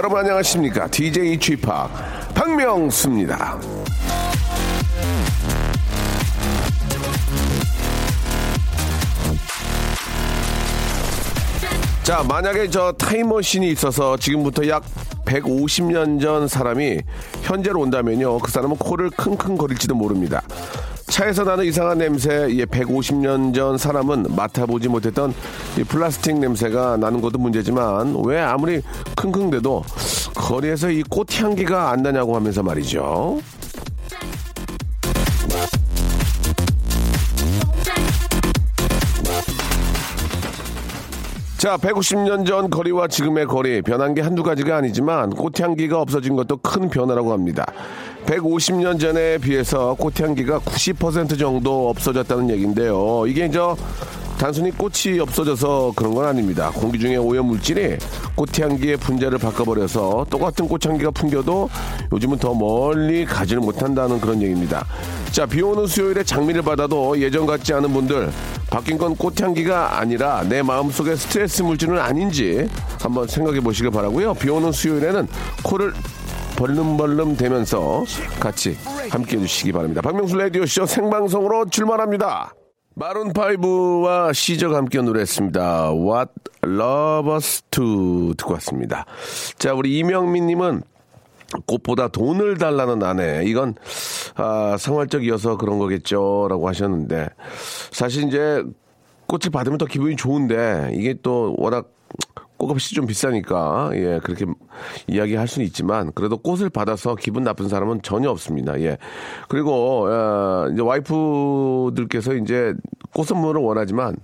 여러분 안녕하십니까? DJ 쥐파 박명수입니다. 자 만약에 저 타임머신이 있어서 지금부터 약 150년 전 사람이 현재로 온다면요 그 사람은 코를 킁킁 거릴지도 모릅니다 차에서 나는 이상한 냄새, 예, 150년 전 사람은 맡아보지 못했던 이 플라스틱 냄새가 나는 것도 문제지만 왜 아무리 킁킁대도 거리에서 이 꽃향기가 안 나냐고 하면서 말이죠. 자, 150년 전 거리와 지금의 거리 변한 게 한두 가지가 아니지만 꽃향기가 없어진 것도 큰 변화라고 합니다. 150년 전에 비해서 꽃향기가 90% 정도 없어졌다는 얘기인데요. 이게 저 단순히 꽃이 없어져서 그런 건 아닙니다. 공기 중에 오염 물질이 꽃향기의 분자를 바꿔버려서 똑같은 꽃향기가 풍겨도 요즘은 더 멀리 가지를 못한다는 그런 얘기입니다. 자, 비 오는 수요일에 장미를 받아도 예전 같지 않은 분들 바뀐 건 꽃향기가 아니라 내 마음속에 스트레스 물질은 아닌지 한번 생각해 보시길 바라고요. 비 오는 수요일에는 코를 벌름벌름 대면서 같이 함께 해주시기 바랍니다. 박명수 라디오쇼 생방송으로 출발합니다. 마룬파이브와 시저가 함께 노래했습니다. What Love Us To 듣고 왔습니다. 자, 우리 이명민님은 꽃보다 돈을 달라는 아내. 이건, 아, 생활적이어서 그런 거겠죠. 라고 하셨는데. 사실 이제 꽃을 받으면 더 기분이 좋은데, 이게 또 워낙 꽃값이 좀 비싸니까 예 그렇게 이야기할 수는 있지만 그래도 꽃을 받아서 기분 나쁜 사람은 전혀 없습니다. 예 그리고 어, 이제 와이프들께서 이제 꽃 선물을 원하지만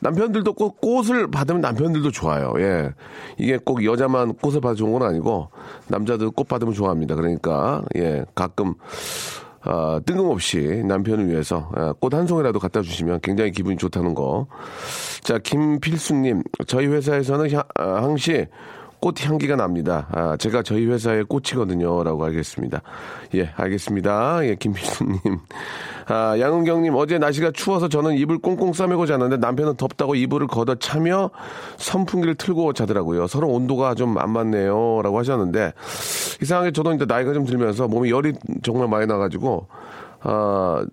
남편들도 꽃, 꽃을 받으면 남편들도 좋아요. 예 이게 꼭 여자만 꽃을 받아 좋은 건 아니고 남자도 꽃 받으면 좋아합니다. 그러니까 예 가끔 아, 뜬금없이 남편을 위해서 아, 꽃한 송이라도 갖다 주시면 굉장히 기분이 좋다는 거. 자, 김필수님, 저희 회사에서는 향, 아, 항시 꽃 향기가 납니다. 아, 제가 저희 회사의 꽃이거든요. 라고 알겠습니다. 예, 알겠습니다. 예, 김필수님. 아, 양은경님, 어제 날씨가 추워서 저는 이불 꽁꽁 싸매고 자는데 남편은 덥다고 이불을 걷어 차며 선풍기를 틀고 자더라고요. 서로 온도가 좀 안 맞네요. 라고 하셨는데, 이상하게 저도 이제 나이가 좀 들면서 몸이 열이 정말 많이 나가지고, 아,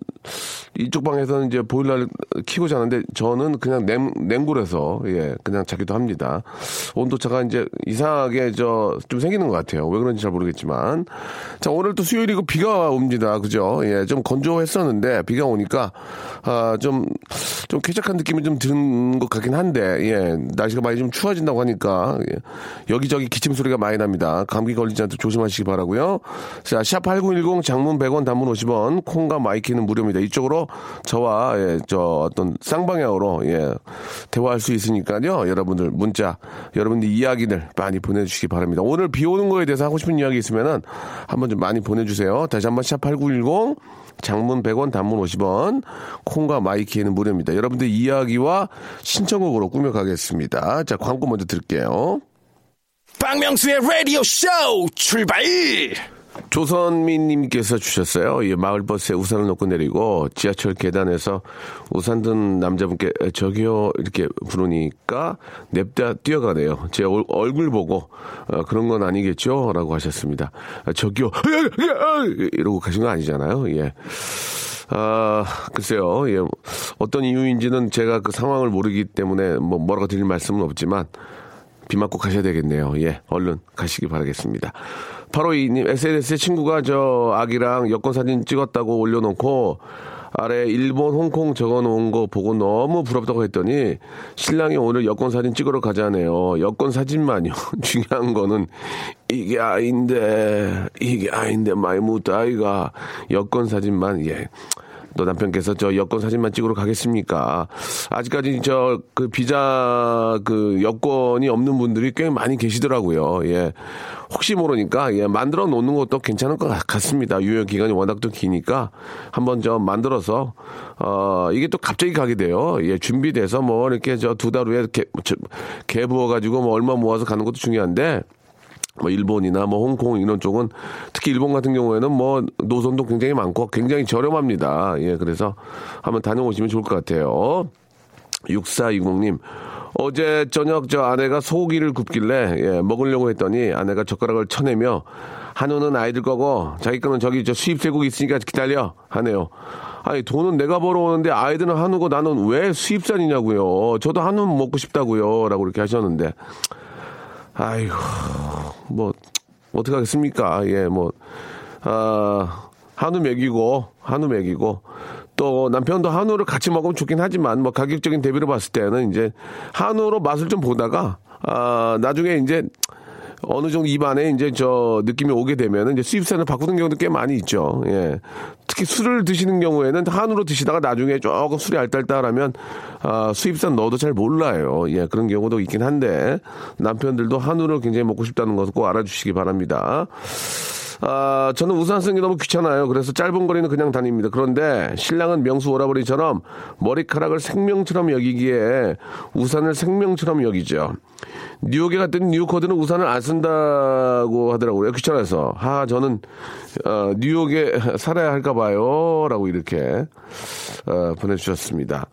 이쪽 방에서는 이제 보일러를 키고 자는데 저는 그냥 냉, 냉골에서 예, 그냥 자기도 합니다. 온도차가 이제 이상하게 저 좀 생기는 것 같아요. 왜 그런지 잘 모르겠지만. 자, 오늘 또 수요일이고 비가 옵니다. 그죠? 예, 좀 건조했었는데 비가 오니까 아, 좀, 좀 쾌적한 느낌이 좀 드는 것 같긴 한데, 예, 날씨가 많이 좀 추워진다고 하니까 예, 여기저기 기침 소리가 많이 납니다. 감기 걸리지 않도록 조심하시기 바라고요 자, 샵8910 장문 100원 단문 50원 콩과 마이K는 무료입니다. 이쪽으로 저와 예, 저 어떤 쌍방향으로 예, 대화할 수 있으니까요. 여러분들 문자, 여러분들 이야기들 많이 보내주시기 바랍니다. 오늘 비 오는 거에 대해서 하고 싶은 이야기 있으면은 한번 좀 많이 보내주세요. 다시 한번 샵 8910 장문 100원, 단문 50원, 콩과 마이K는 무료입니다. 여러분들 이야기와 신청곡으로 꾸며가겠습니다. 자, 광고 먼저 드릴게요. 박명수의 라디오 쇼 출발! 조선미님께서 주셨어요. 예, 마을버스에 우산을 놓고 내리고 지하철 계단에서 우산 든 남자분께 저기요 이렇게 부르니까 냅다 뛰어가네요. 제 얼, 얼굴 보고 어, 그런 건 아니겠죠? 라고 하셨습니다. 아, 저기요 이러고 가신 거 아니잖아요. 예. 아, 글쎄요. 예. 어떤 이유인지는 제가 그 상황을 모르기 때문에 뭐 뭐라고 드릴 말씀은 없지만 비 맞고 가셔야 되겠네요. 예. 얼른 가시기 바라겠습니다. 바로 이님 SNS에 친구가 저 아기랑 여권 사진 찍었다고 올려놓고 아래 일본, 홍콩 적어놓은 거 보고 너무 부럽다고 했더니 신랑이 오늘 여권 사진 찍으러 가자네요. 여권 사진만요. 중요한 거는 이게 아닌데 이게 아닌데 많이 묻다 아이가 여권 사진만 예. 또 남편께서 저 여권 사진만 찍으러 가겠습니까? 아직까지 저 그 비자 그 여권이 없는 분들이 꽤 많이 계시더라고요. 예. 혹시 모르니까 예, 만들어 놓는 것도 괜찮을 것 같습니다. 유효 기간이 워낙 또 기니까 한번 좀 만들어서 어 이게 또 갑자기 가게 돼요. 예, 준비돼서 뭐 이렇게 저 두 달 후에 개, 개 부어 가지고 뭐 얼마 모아서 가는 것도 중요한데 뭐 일본이나 뭐 홍콩 이런 쪽은 특히 일본 같은 경우에는 뭐 노선도 굉장히 많고 굉장히 저렴합니다. 예, 그래서 한번 다녀오시면 좋을 것 같아요. 6420님. 어제 저녁 저 아내가 소고기를 굽길래 예, 먹으려고 했더니 아내가 젓가락을 쳐내며 한우는 아이들 거고 자기 거는 저기 저 수입 쇠고기 있으니까 기다려 하네요. 아니 돈은 내가 벌어오는데 아이들은 한우고 나는 왜 수입산이냐고요. 저도 한우 먹고 싶다고요. 라고 이렇게 하셨는데 아이고 뭐 어떻게 하겠습니까? 예, 뭐 아, 한우 먹이고 한우 먹이고 또 남편도 한우를 같이 먹으면 좋긴 하지만 뭐 가격적인 대비로 봤을 때는 이제 한우로 맛을 좀 보다가 아, 나중에 이제 어느 정도 입안에 이제 저 느낌이 오게 되면은 이제 수입산을 바꾸는 경우도 꽤 많이 있죠. 예. 특히 술을 드시는 경우에는 한우로 드시다가 나중에 조금 술이 알딸딸하면 아, 수입산 넣어도 잘 몰라요. 예, 그런 경우도 있긴 한데 남편들도 한우를 굉장히 먹고 싶다는 것을 꼭 알아주시기 바랍니다. 아, 저는 우산 쓰기 너무 귀찮아요. 그래서 짧은 거리는 그냥 다닙니다. 그런데 신랑은 명수 오라버니처럼 머리카락을 생명처럼 여기기에 우산을 생명처럼 여기죠. 뉴욕에 갔더니 뉴코드는 우산을 안 쓴다고 하더라고요. 귀찮아서. 하, 저는, 어, 뉴욕에 살아야 할까 봐요. 라고 이렇게, 어, 보내주셨습니다.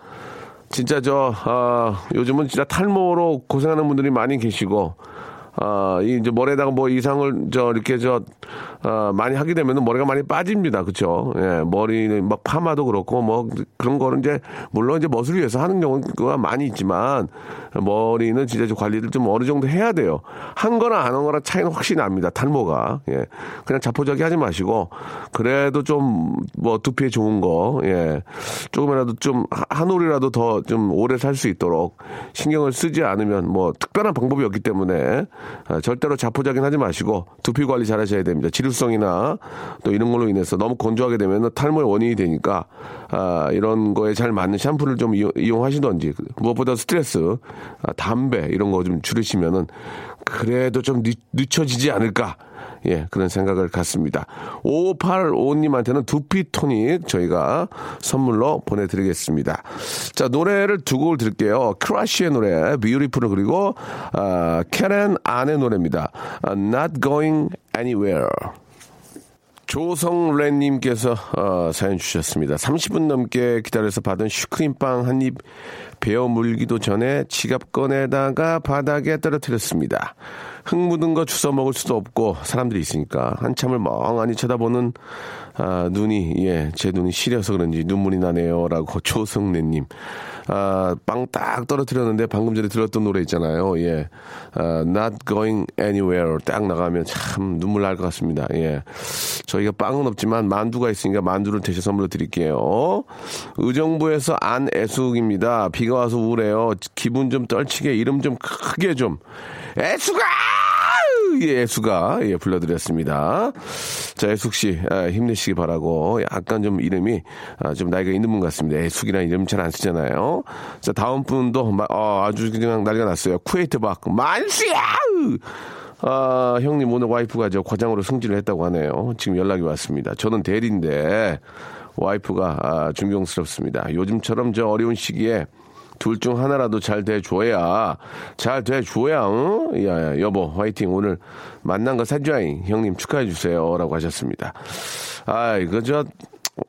진짜 저, 어, 요즘은 진짜 탈모로 고생하는 분들이 많이 계시고, 아, 이 이제 머리에다가 뭐 이상을 저 이렇게 저 아, 많이 하게 되면은 머리가 많이 빠집니다. 그렇죠? 예, 머리는 막 파마도 그렇고 뭐 그런 거는 이제 물론 이제 멋을 위해서 하는 경우가 많이 있지만 머리는 진짜 좀 관리를 좀 어느 정도 해야 돼요. 한 거나 안 한 거나 차이는 확실히 납니다. 탈모가. 예. 그냥 자포자기 하지 마시고 그래도 좀 뭐 두피에 좋은 거 예. 조금이라도 좀 한 올이라도 더 좀 오래 살 수 있도록 신경을 쓰지 않으면 뭐 특별한 방법이 없기 때문에 아, 절대로 자포자기 하지 마시고 두피 관리 잘 하셔야 됩니다. 지루성이나 또 이런 걸로 인해서 너무 건조하게 되면 탈모의 원인이 되니까 아, 이런 거에 잘 맞는 샴푸를 좀 이용, 하시던지 무엇보다 스트레스, 아, 담배 이런 거 좀 줄이시면은 그래도 좀 늦, 늦춰지지 않을까. 예, 그런 생각을 갖습니다. 5585님한테는 두피 토닉 저희가 선물로 보내드리겠습니다. 자, 노래를 두 곡을 들을게요. 크라쉬의 노래, 뷰티풀 그리고, 아, 캐렌 안의 노래입니다. 아, Not Going Anywhere. 조성래님께서 어, 사연 주셨습니다. 30분 넘게 기다려서 받은 슈크림빵 한 입 베어 물기도 전에 지갑 꺼내다가 바닥에 떨어뜨렸습니다. 흙 묻은 거 주워 먹을 수도 없고 사람들이 있으니까 한참을 멍하니 쳐다보는 아, 눈이 예 제 눈이 시려서 그런지 눈물이 나네요라고 조성래님 아, 빵 딱 떨어뜨렸는데 방금 전에 들었던 노래 있잖아요. 예. 아, Not Going Anywhere 딱 나가면 참 눈물 날 것 같습니다. 예. 저희가 빵은 없지만 만두가 있으니까 만두를 대신 선물로 드릴게요. 의정부에서 안애숙입니다. 비가 와서 우울해요. 기분 좀 떨치게 이름 좀 크게 좀. 애숙아! 예, 애수가 예, 불러드렸습니다. 자, 애숙 씨 아, 힘내시기 바라고 약간 좀 이름이 아, 좀 나이가 있는 분 같습니다. 애숙이라는 이름 잘 안 쓰잖아요. 자, 다음 분도 어, 아주 그냥 난리가 났어요. 쿠웨이트 박 만수야! 아, 형님 오늘 와이프가 저 과장으로 승진을 했다고 하네요. 지금 연락이 왔습니다. 저는 대리인데 와이프가 아, 존경스럽습니다. 요즘처럼 저 어려운 시기에 둘 중 하나라도 잘 돼줘야 잘 돼줘야 응? 야, 여보 화이팅 오늘 만난 거 사줘잉 형님 축하해 주세요라고 하셨습니다. 아 이거 저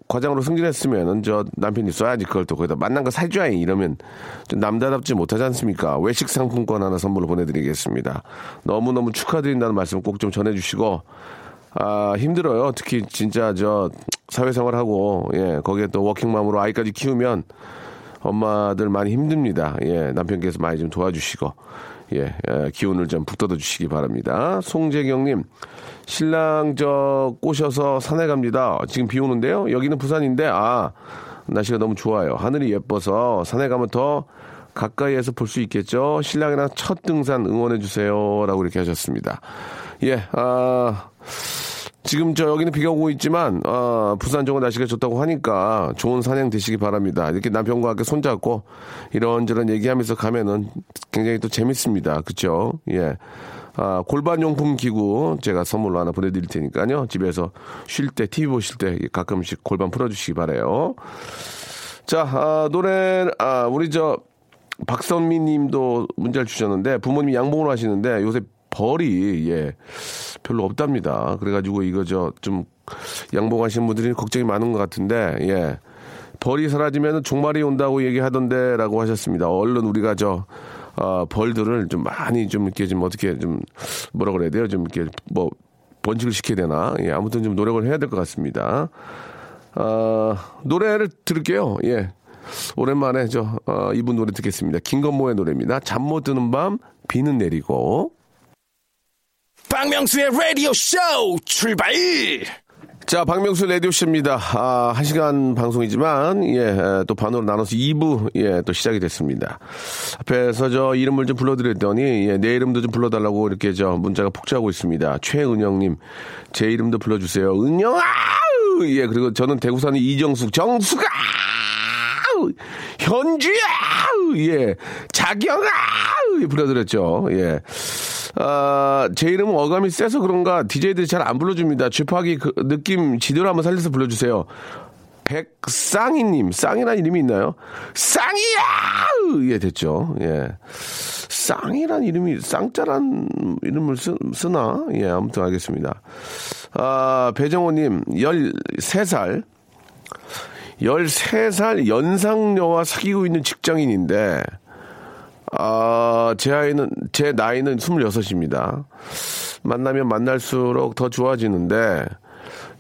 과장으로 승진했으면은 저 남편이 써야지 그걸 또 거기다 만난 거 사줘잉 이러면 좀 남자답지 못하지 않습니까? 외식 상품권 하나 선물로 보내드리겠습니다. 너무 너무 축하드린다는 말씀 꼭 좀 전해주시고. 아, 힘들어요. 특히 진짜 저 사회생활하고, 예, 거기에 또 워킹맘으로 아이까지 키우면 엄마들 많이 힘듭니다. 예, 남편께서 많이 좀 도와주시고, 예, 예 기운을 좀 북돋아 주시기 바랍니다. 송재경님, 신랑 저 꼬셔서 산에 갑니다. 지금 비 오는데요. 여기는 부산인데, 아, 날씨가 너무 좋아요. 하늘이 예뻐서 산에 가면 더 가까이에서 볼 수 있겠죠. 신랑이랑 첫 등산 응원해 주세요. 라고 이렇게 하셨습니다. 예, 아, 지금 저 여기는 비가 오고 있지만 어, 부산 쪽은 날씨가 좋다고 하니까 좋은 산행 되시기 바랍니다. 이렇게 남편과 함께 손잡고 이런저런 얘기하면서 가면은 굉장히 또 재밌습니다. 그렇죠? 예. 아, 골반 용품 기구 제가 선물로 하나 보내드릴 테니까요. 집에서 쉴 때, TV 보실 때 가끔씩 골반 풀어주시기 바래요. 자, 아, 노래, 아, 우리 저, 박선미 님도 문자를 주셨는데, 부모님이 양봉을 하시는데, 요새 벌이, 예, 별로 없답니다. 그래가지고 이거 저, 좀, 양봉하시는 분들이 걱정이 많은 것 같은데, 예. 벌이 사라지면 종말이 온다고 얘기하던데, 라고 하셨습니다. 얼른 우리가 저, 어, 벌들을 좀 많이 좀 이렇게 좀 어떻게 좀, 뭐라 그래야 돼요? 좀 이렇게 뭐, 번식을 시켜야 되나? 예, 아무튼 좀 노력을 해야 될 것 같습니다. 어, 노래를 들을게요. 예. 오랜만에 저, 어, 이분 노래 듣겠습니다. 김건모의 노래입니다. 잠 못 드는 밤, 비는 내리고. 박명수의 라디오 쇼 출발! 자, 박명수 라디오쇼입니다. 아, 한 시간 방송이지만, 예, 또 반으로 나눠서 2부, 예, 또 시작이 됐습니다. 앞에서 저 이름을 좀 불러드렸더니, 예, 내 이름도 좀 불러달라고 이렇게 저 문자가 폭주하고 있습니다. 최은영님, 제 이름도 불러주세요. 은영아! 예, 그리고 저는 대구 사는 이정숙, 정숙아! 현주야! 예, 자경아! 예, 불러드렸죠. 예. 아, 제 이름은 어감이 세서 그런가 DJ들이 잘 안 불러줍니다. 쥐파기 그 느낌 지대로 한번 살려서 불러주세요. 백쌍이님, 쌍이란 이름이 있나요? 쌍이야! 예, 됐죠. 예. 쌍이란 이름이, 쌍자란 이름을 쓰, 쓰나? 예, 아무튼 알겠습니다. 아, 배정호님, 13살. 13살 연상녀와 사귀고 있는 직장인인데, 아, 제 아이는, 제 나이는 26입니다. 만나면 만날수록 더 좋아지는데,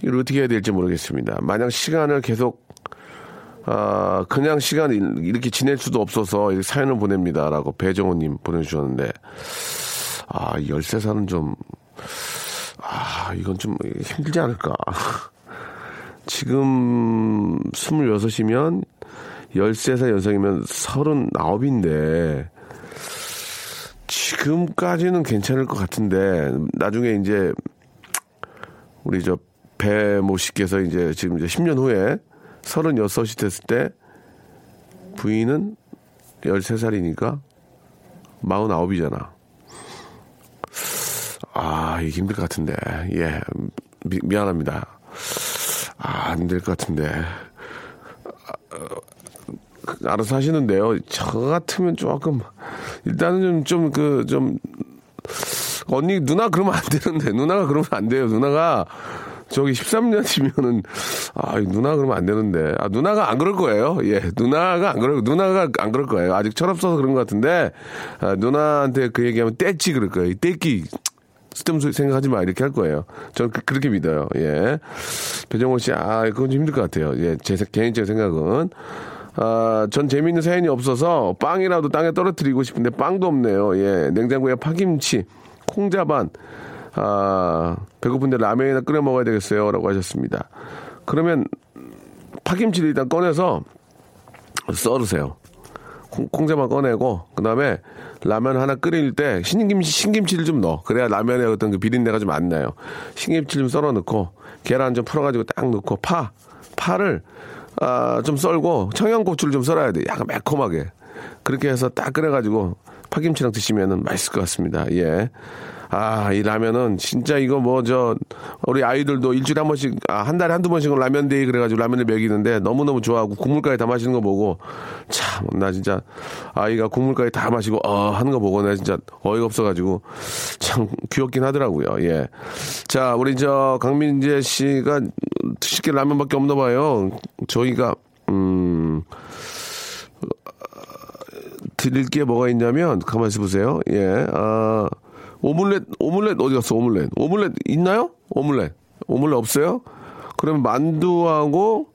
이걸 어떻게 해야 될지 모르겠습니다. 만약 시간을 계속, 아, 그냥 시간 이렇게 지낼 수도 없어서 사연을 보냅니다 라고 배정호님 보내주셨는데, 아, 13살은 좀, 아, 이건 좀 힘들지 않을까. 지금 26이면 13살 연상이면 39인데, 지금까지는 괜찮을 것 같은데 나중에 이제 우리 저 배모 씨께서 이제 지금 이제 10년 후에 36이 됐을 때 부인은 13살이니까 49이잖아. 아, 이게 힘들 것 같은데. 예. 미, 미안합니다. 아, 안 될 것 같은데. 아, 어, 알아서 하시는데요. 저 같으면 조금 일단은 좀 좀 그 좀 언니 누나 그러면 안 되는데 누나가 그러면 안 돼요. 누나가 저기 13년이면은 아 누나 그러면 안 되는데 아 누나가 안 그럴 거예요. 예 누나가 안 그럴 누나가 안 그럴 거예요. 아직 철없어서 그런 것 같은데 아, 누나한테 그 얘기하면 떼찌 그럴 거예요. 떼끼 쓸데없는 생각하지 마 이렇게 할 거예요. 저는 그, 렇게 믿어요. 예 배정호 씨아 그건 좀 힘들 것 같아요. 예제 개인적 생각은. 아, 전 재미있는 사연이 없어서 빵이라도 땅에 떨어뜨리고 싶은데 빵도 없네요. 예, 냉장고에 파김치, 콩자반, 아, 배고픈데 라면이나 끓여 먹어야 되겠어요. 라고 하셨습니다. 그러면 파김치를 일단 꺼내서 썰으세요. 콩, 자반 꺼내고, 그 다음에 라면 하나 끓일 때 신김치, 신김치를 좀 넣어. 그래야 라면에 어떤 그 비린내가 좀 안 나요. 신김치 좀 썰어 넣고, 계란 좀 풀어가지고 딱 넣고, 파, 파를 아, 좀 썰고 청양고추를 좀 썰어야 돼. 약간 매콤하게. 그렇게 해서 딱 끓여가지고 파김치랑 드시면은 맛있을 것 같습니다. 예. 아, 이 라면은 진짜 이거 뭐 저 우리 아이들도 일주일에 한 번씩 아, 한 달에 한두 번씩은 라면 day 그래 가지고 라면을 먹이는데 너무너무 좋아하고 국물까지 다 마시는 거 보고 참 나 진짜 아이가 국물까지 다 마시고 어 하는 거 보고 나 진짜 어이가 없어 가지고 참 귀엽긴 하더라고요. 예. 자, 우리 저 강민재 씨가 쉽게 라면밖에 없나 봐요. 저희가 음 드릴 게 뭐가 있냐면 가만 있어 보세요. 예. 아 오믈렛, 오믈렛 어디 갔어? 오믈렛. 오믈렛 있나요? 오믈렛. 오믈렛 없어요? 그러면 만두하고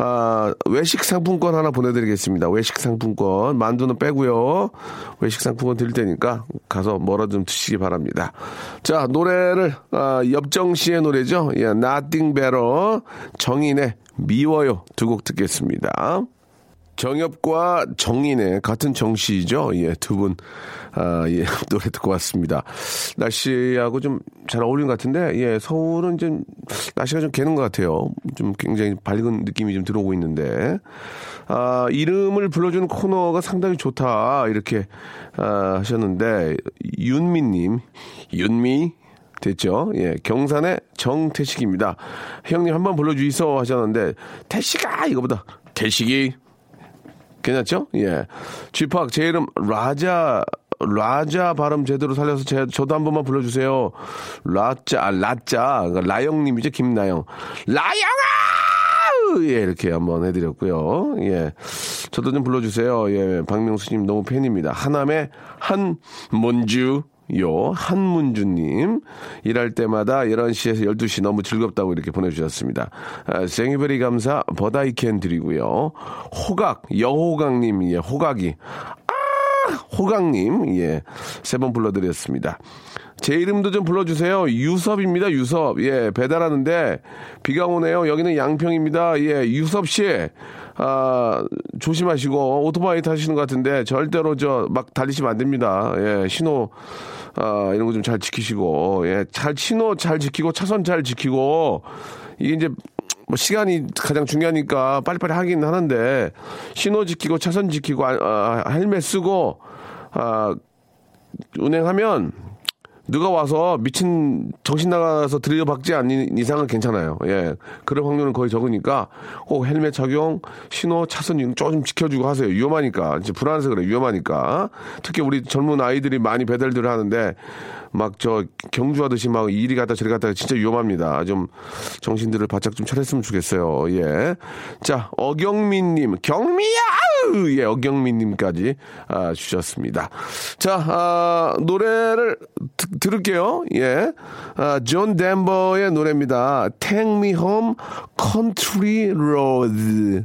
아, 외식 상품권 하나 보내드리겠습니다. 외식 상품권. 만두는 빼고요. 외식 상품권 드릴 테니까 가서 뭐라 좀 드시기 바랍니다. 자, 노래를, 아, 엽정 씨의 노래죠. 예, Nothing Better. 정인의 미워요. 두 곡 듣겠습니다. 정엽과 정인의 같은 정씨죠. 예, 두 분, 아, 예, 노래 듣고 왔습니다. 날씨하고 좀 잘 어울리는 것 같은데, 예, 서울은 좀, 날씨가 좀 개는 것 같아요. 좀 굉장히 밝은 느낌이 좀 들어오고 있는데, 아, 이름을 불러주는 코너가 상당히 좋다. 이렇게, 아, 하셨는데, 윤미님, 윤미, 됐죠? 예, 경산의 정태식입니다. 형님 한 번 불러주이소 하셨는데, 태식아! 이거보다, 태식이, 괜찮죠? 예. 쥐팍, 제 이름 라자, 라자 발음 제대로 살려서 제, 저도 한 번만 불러주세요. 라자, 아, 라자. 그러니까 라영님이죠, 김나영. 라영아! 예, 이렇게 한번 해드렸고요. 예. 저도 좀 불러주세요. 예, 박명수님 너무 팬입니다. 하남의 한문주. 요 한문주님 일할 때마다 11시에서 12시 너무 즐겁다고 이렇게 보내주셨습니다. 아, 생이베리 감사 버다이캔 드리고요. 호각 여호각님 예 호각이 아 호각님 예세 번 불러드렸습니다. 제 이름도 좀 불러주세요. 유섭입니다. 유섭 예 배달하는데 비가 오네요. 여기는 양평입니다. 예 유섭 씨. 아, 조심하시고 오토바이 타시는 것 같은데 절대로 저 막 달리시면 안 됩니다. 예, 신호 아, 이런 거 좀 잘 지키시고, 예, 잘, 신호 잘 지키고, 차선 잘 지키고, 이게 이제, 뭐, 시간이 가장 중요하니까 빨리빨리 하긴 하는데, 신호 지키고, 차선 지키고, 아, 아, 헬멧 쓰고, 아, 운행하면, 누가 와서 미친 정신 나가서 들여박지 않는 이상은 괜찮아요. 예. 그럴 확률은 거의 적으니까 꼭 헬멧 착용, 신호, 차선 좀 지켜주고 하세요. 위험하니까. 이제 불안해서 그래. 위험하니까. 특히 우리 젊은 아이들이 많이 배달들을 하는데 막 저 경주하듯이 막 이리 갔다 저리 갔다 진짜 위험합니다. 좀 정신들을 바짝 좀 차렸으면 좋겠어요. 예. 자, 어경민 님, 경미야! 예, 어경민님까지 아, 주셨습니다. 자, 아, 노래를 드, 들을게요. 예. 아, 존 덴버의 노래입니다. Take me home, country road.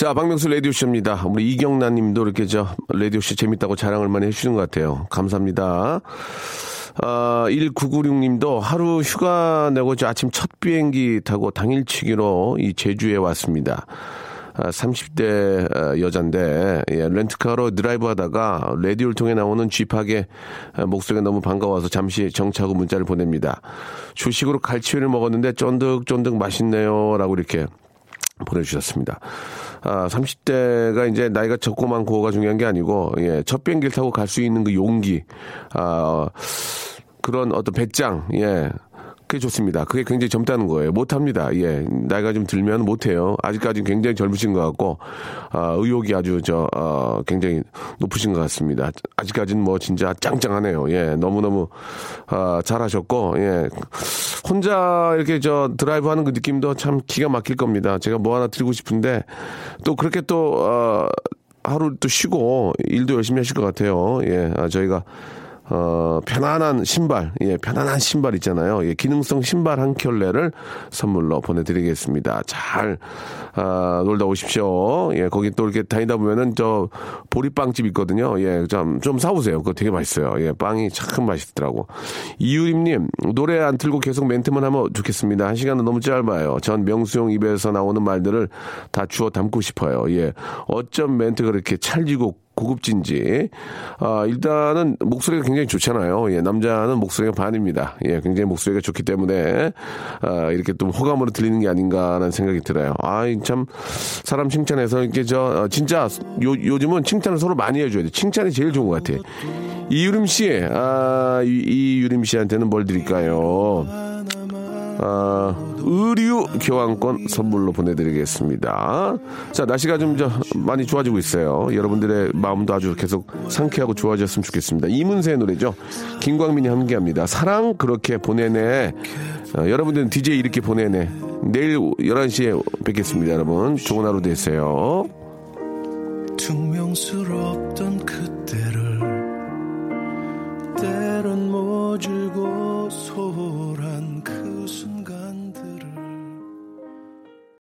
자, 박명수 라디오쇼입니다. 우리 이경란 님도 이렇게 저 라디오쇼 재밌다고 자랑을 많이 해주시는 것 같아요. 감사합니다. 아, 1996 님도 하루 휴가 내고 저 아침 첫 비행기 타고 당일치기로 이 제주에 왔습니다. 30대 아, 아, 여잔데 예, 렌트카로 드라이브 하다가 레디오를 통해 나오는 쥐팍의 아, 목소리가 너무 반가워서 잠시 정차하고 문자를 보냅니다. 중식으로 갈치회를 먹었는데 쫀득쫀득 맛있네요. 라고 이렇게 보내주셨습니다. 아, 30대가 이제 나이가 적고 많고가 중요한 게 아니고, 예, 첫 비행기를 타고 갈 수 있는 그 용기, 아, 그런 어떤 배짱, 예. 그게 좋습니다. 그게 굉장히 젊다는 거예요. 못합니다. 예. 나이가 좀 들면 못해요. 아직까지는 굉장히 젊으신 것 같고, 아, 의욕이 아주 저, 어, 굉장히 높으신 것 같습니다. 아직까지는 뭐 진짜 짱짱하네요. 예. 너무너무, 아, 잘하셨고, 예. 혼자 이렇게 저 드라이브 하는 그 느낌도 참 기가 막힐 겁니다. 제가 뭐 하나 드리고 싶은데, 또 그렇게 또, 어, 하루 또 쉬고 일도 열심히 하실 것 같아요. 예. 아, 저희가 어, 편안한 신발, 예, 편안한 신발 있잖아요. 예, 기능성 신발 한 켤레를 선물로 보내드리겠습니다. 잘, 아, 놀다 오십시오. 예, 거기 또 이렇게 다니다 보면은 저 보리빵집 있거든요. 예, 좀, 좀 사오세요. 그거 되게 맛있어요. 예, 빵이 참 맛있더라고. 이유림님, 노래 안 틀고 계속 멘트만 하면 좋겠습니다. 한 시간은 너무 짧아요. 전 명수형 입에서 나오는 말들을 다 주워 담고 싶어요. 예, 어쩜 멘트가 그렇게 찰지고 고급진지. 아, 일단은 목소리가 굉장히 좋잖아요. 예, 남자는 목소리가 반입니다. 예, 굉장히 목소리가 좋기 때문에, 아, 이렇게 또 호감으로 들리는 게 아닌가라는 생각이 들어요. 아, 참, 사람 칭찬해서 이렇게 저, 어, 진짜 요, 요즘은 칭찬을 서로 많이 해줘야 돼. 칭찬이 제일 좋은 것 같아. 이유림 씨, 아, 이, 이유림 씨한테는 뭘 드릴까요? 아, 의류 교환권 선물로 보내드리겠습니다. 자, 날씨가 좀 저, 많이 좋아지고 있어요. 여러분들의 마음도 아주 계속 상쾌하고 좋아졌으면 좋겠습니다. 이문세의 노래죠. 김광민이 함께합니다. 사랑 그렇게 보내네. 어, 여러분들은 DJ 이렇게 보내네. 내일 11시에 뵙겠습니다, 여러분. 좋은 하루 되세요. 퉁명스럽던 그때를 때론 모질고 순간